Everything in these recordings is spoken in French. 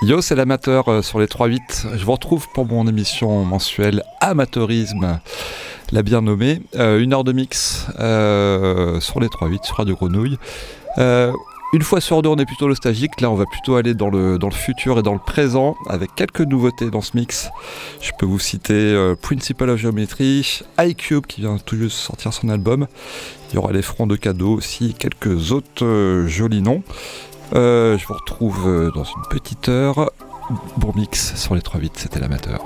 Yo, c'est l'amateur euh, sur les 3-8. Je vous retrouve pour mon émission mensuelle Amateurisme, la bien nommée. Euh, une heure de mix euh, sur les 3-8 sur Radio Grenouille. une fois sur deux, on est plutôt nostalgique. Là, on va plutôt aller dans le, futur et dans le présent avec quelques nouveautés dans ce mix. Je peux vous citer Principle of Geometry, iCube qui vient tout juste sortir son album. Il y aura les fronts de cadeaux aussi, quelques autres jolis noms. Euh, je vous retrouve euh, dans une petite heure. Bourmix sur les 3-8, c'était l'amateur.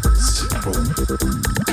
Boom.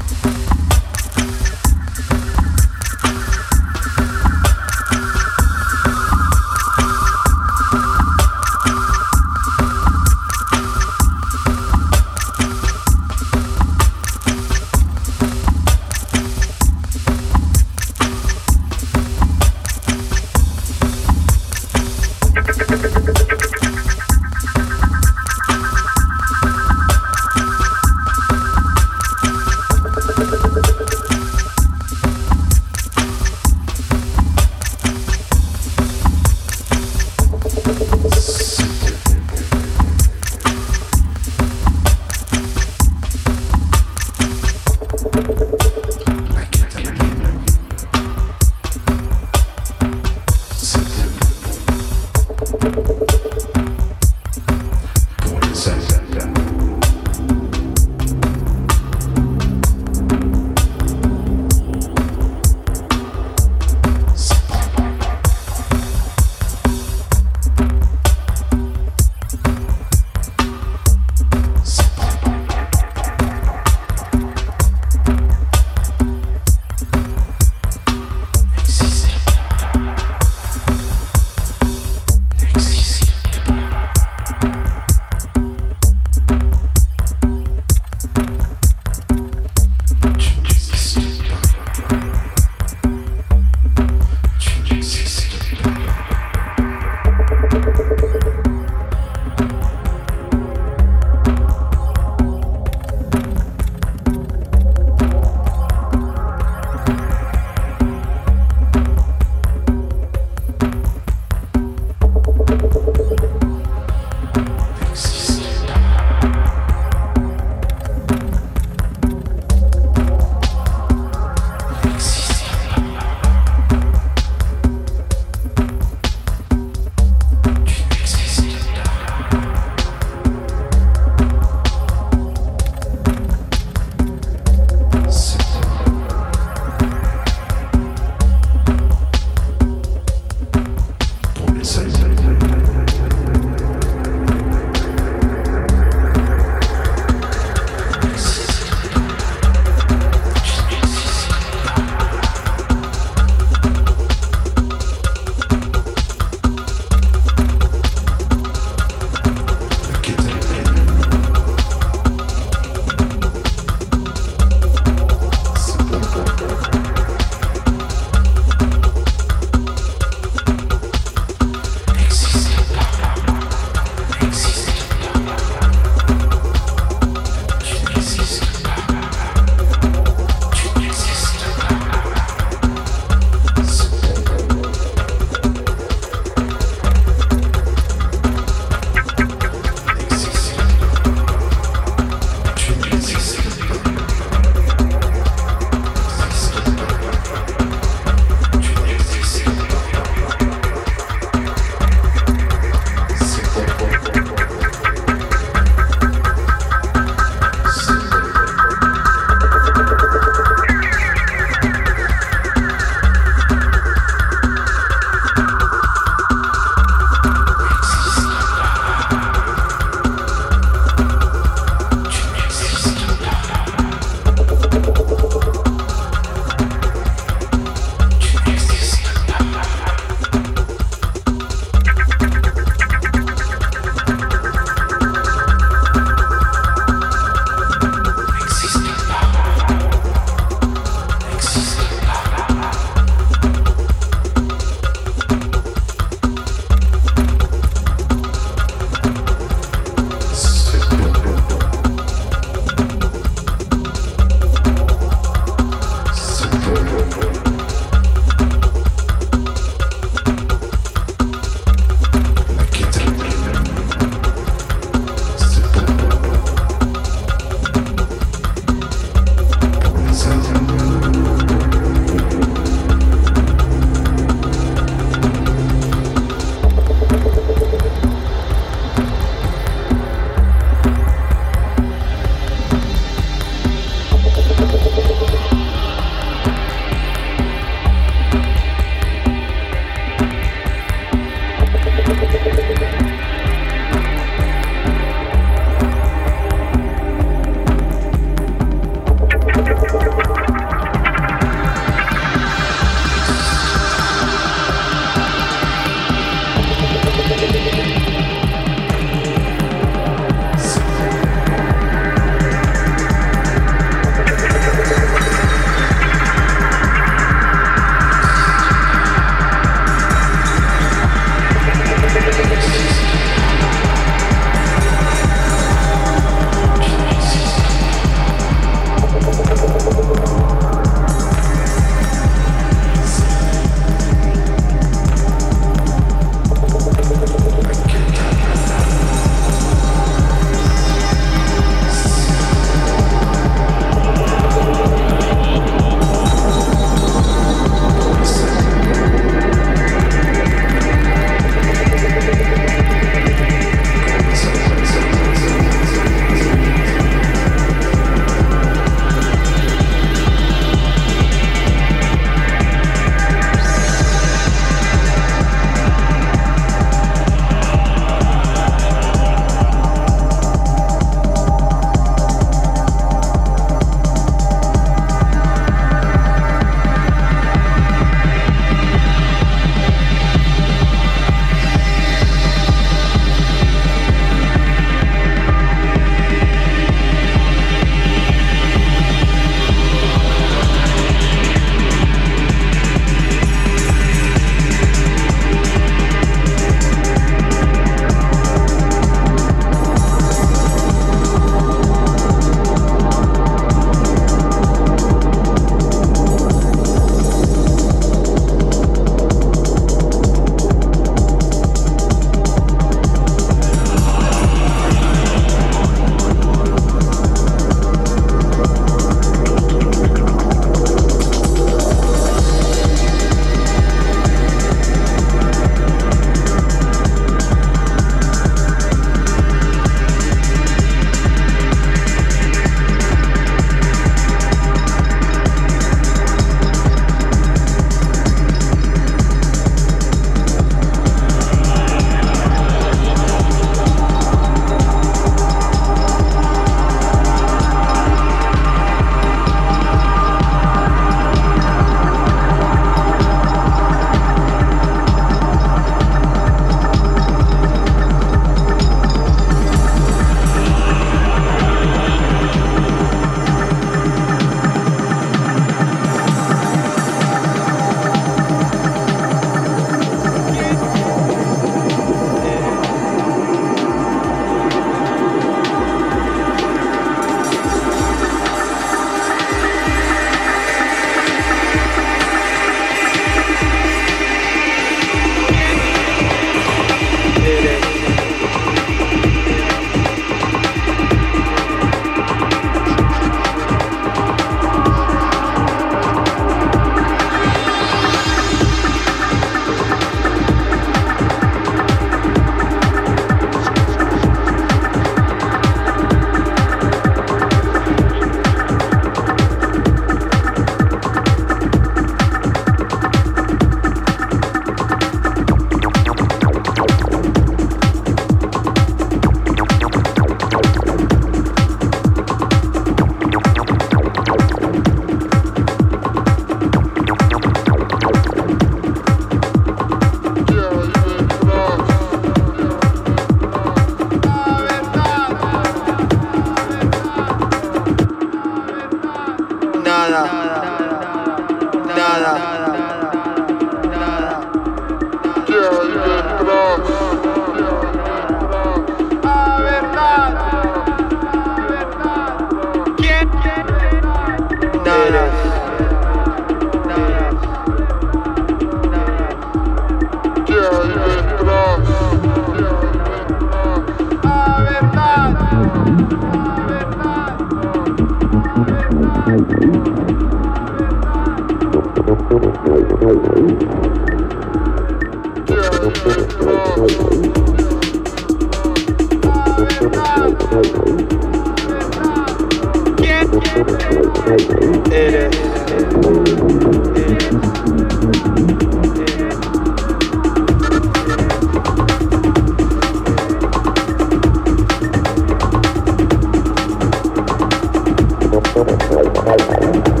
like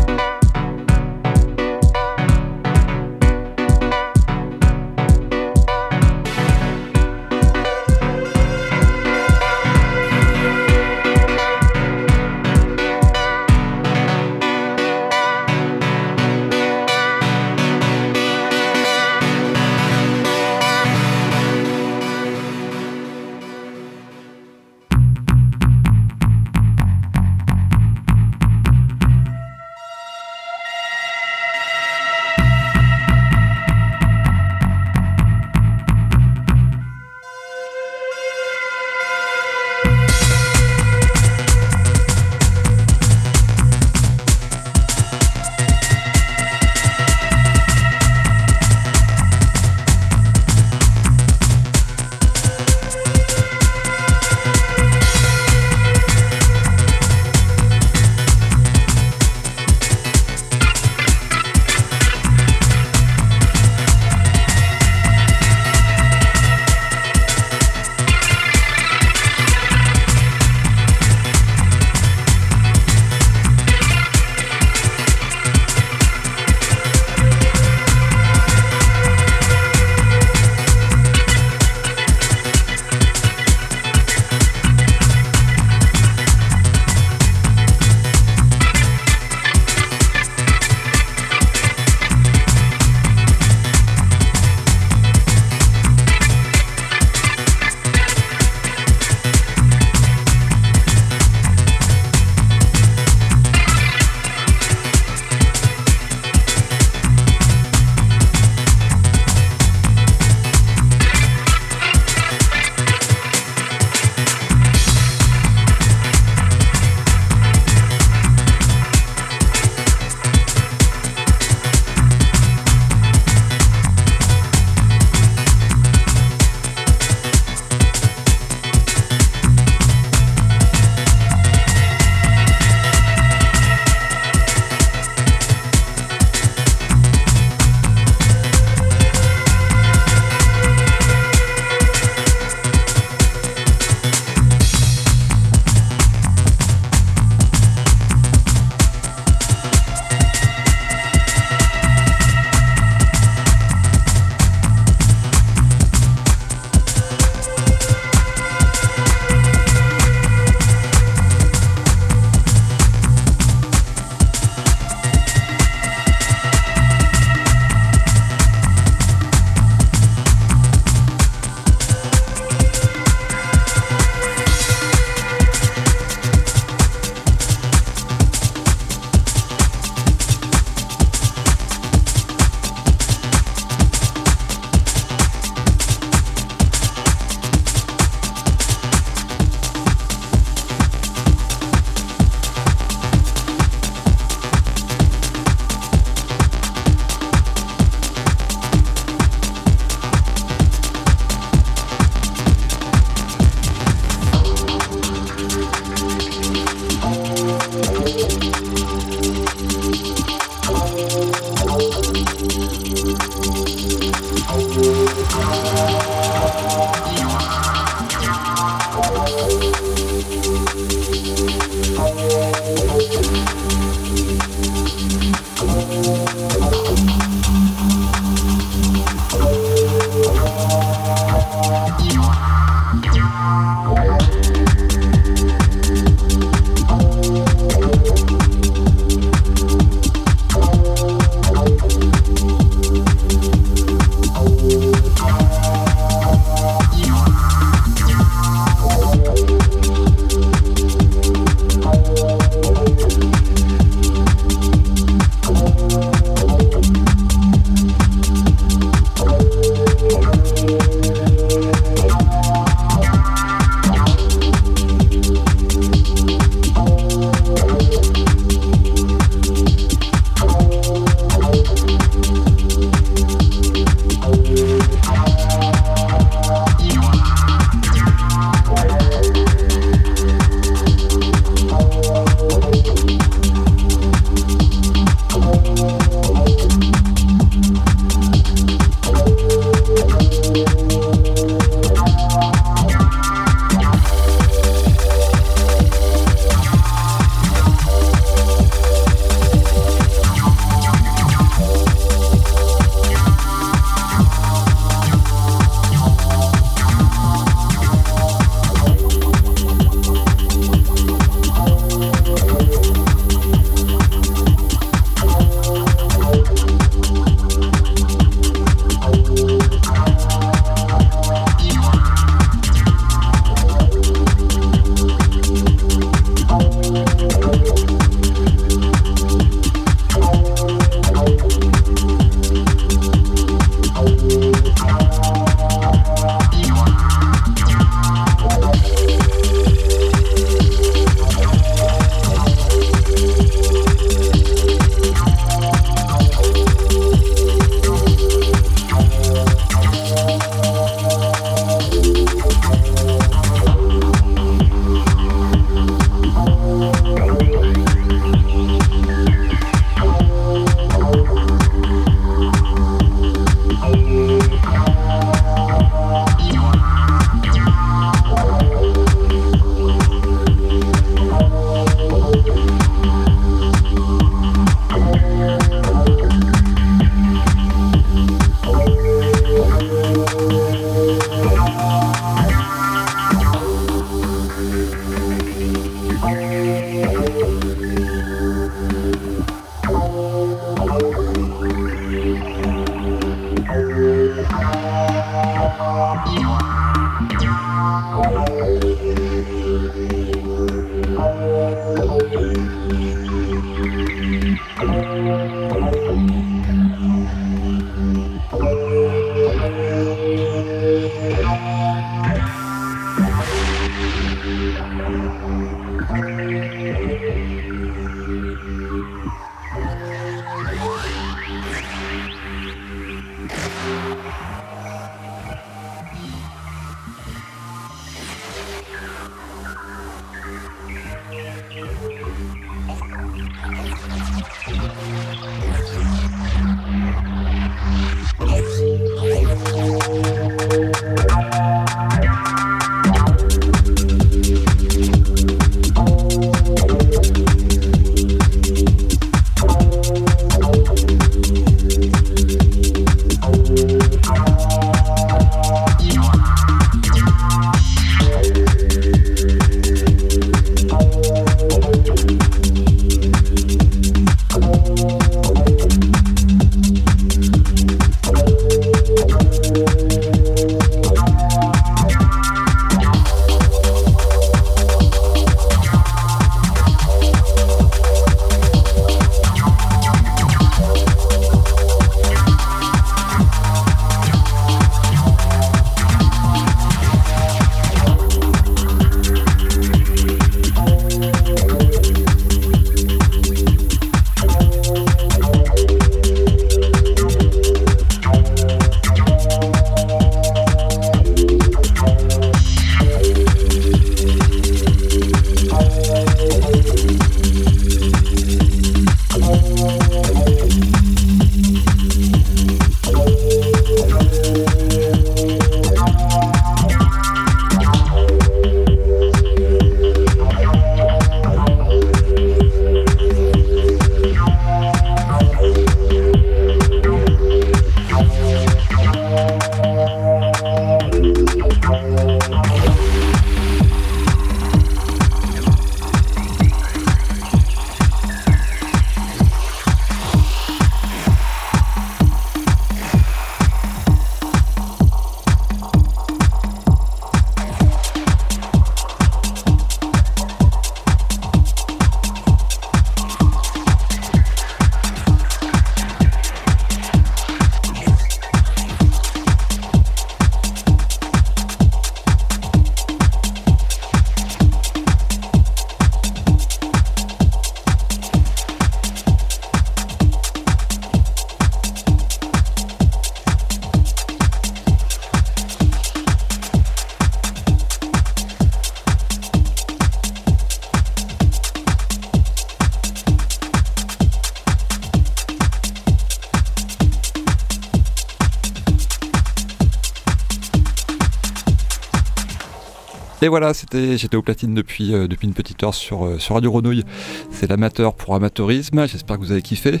Et voilà, c'était, j'étais au platine depuis, euh, depuis une petite heure sur, euh, sur Radio Grenouille. C'est l'amateur pour amateurisme. J'espère que vous avez kiffé.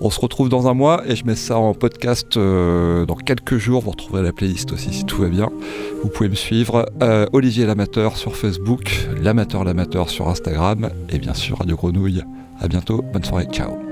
On se retrouve dans un mois et je mets ça en podcast euh, dans quelques jours. Vous retrouverez la playlist aussi si tout va bien. Vous pouvez me suivre. Olivier l'amateur sur Facebook, l'amateur l'amateur sur Instagram et bien sûr Radio Grenouille. À bientôt. Bonne soirée. Ciao.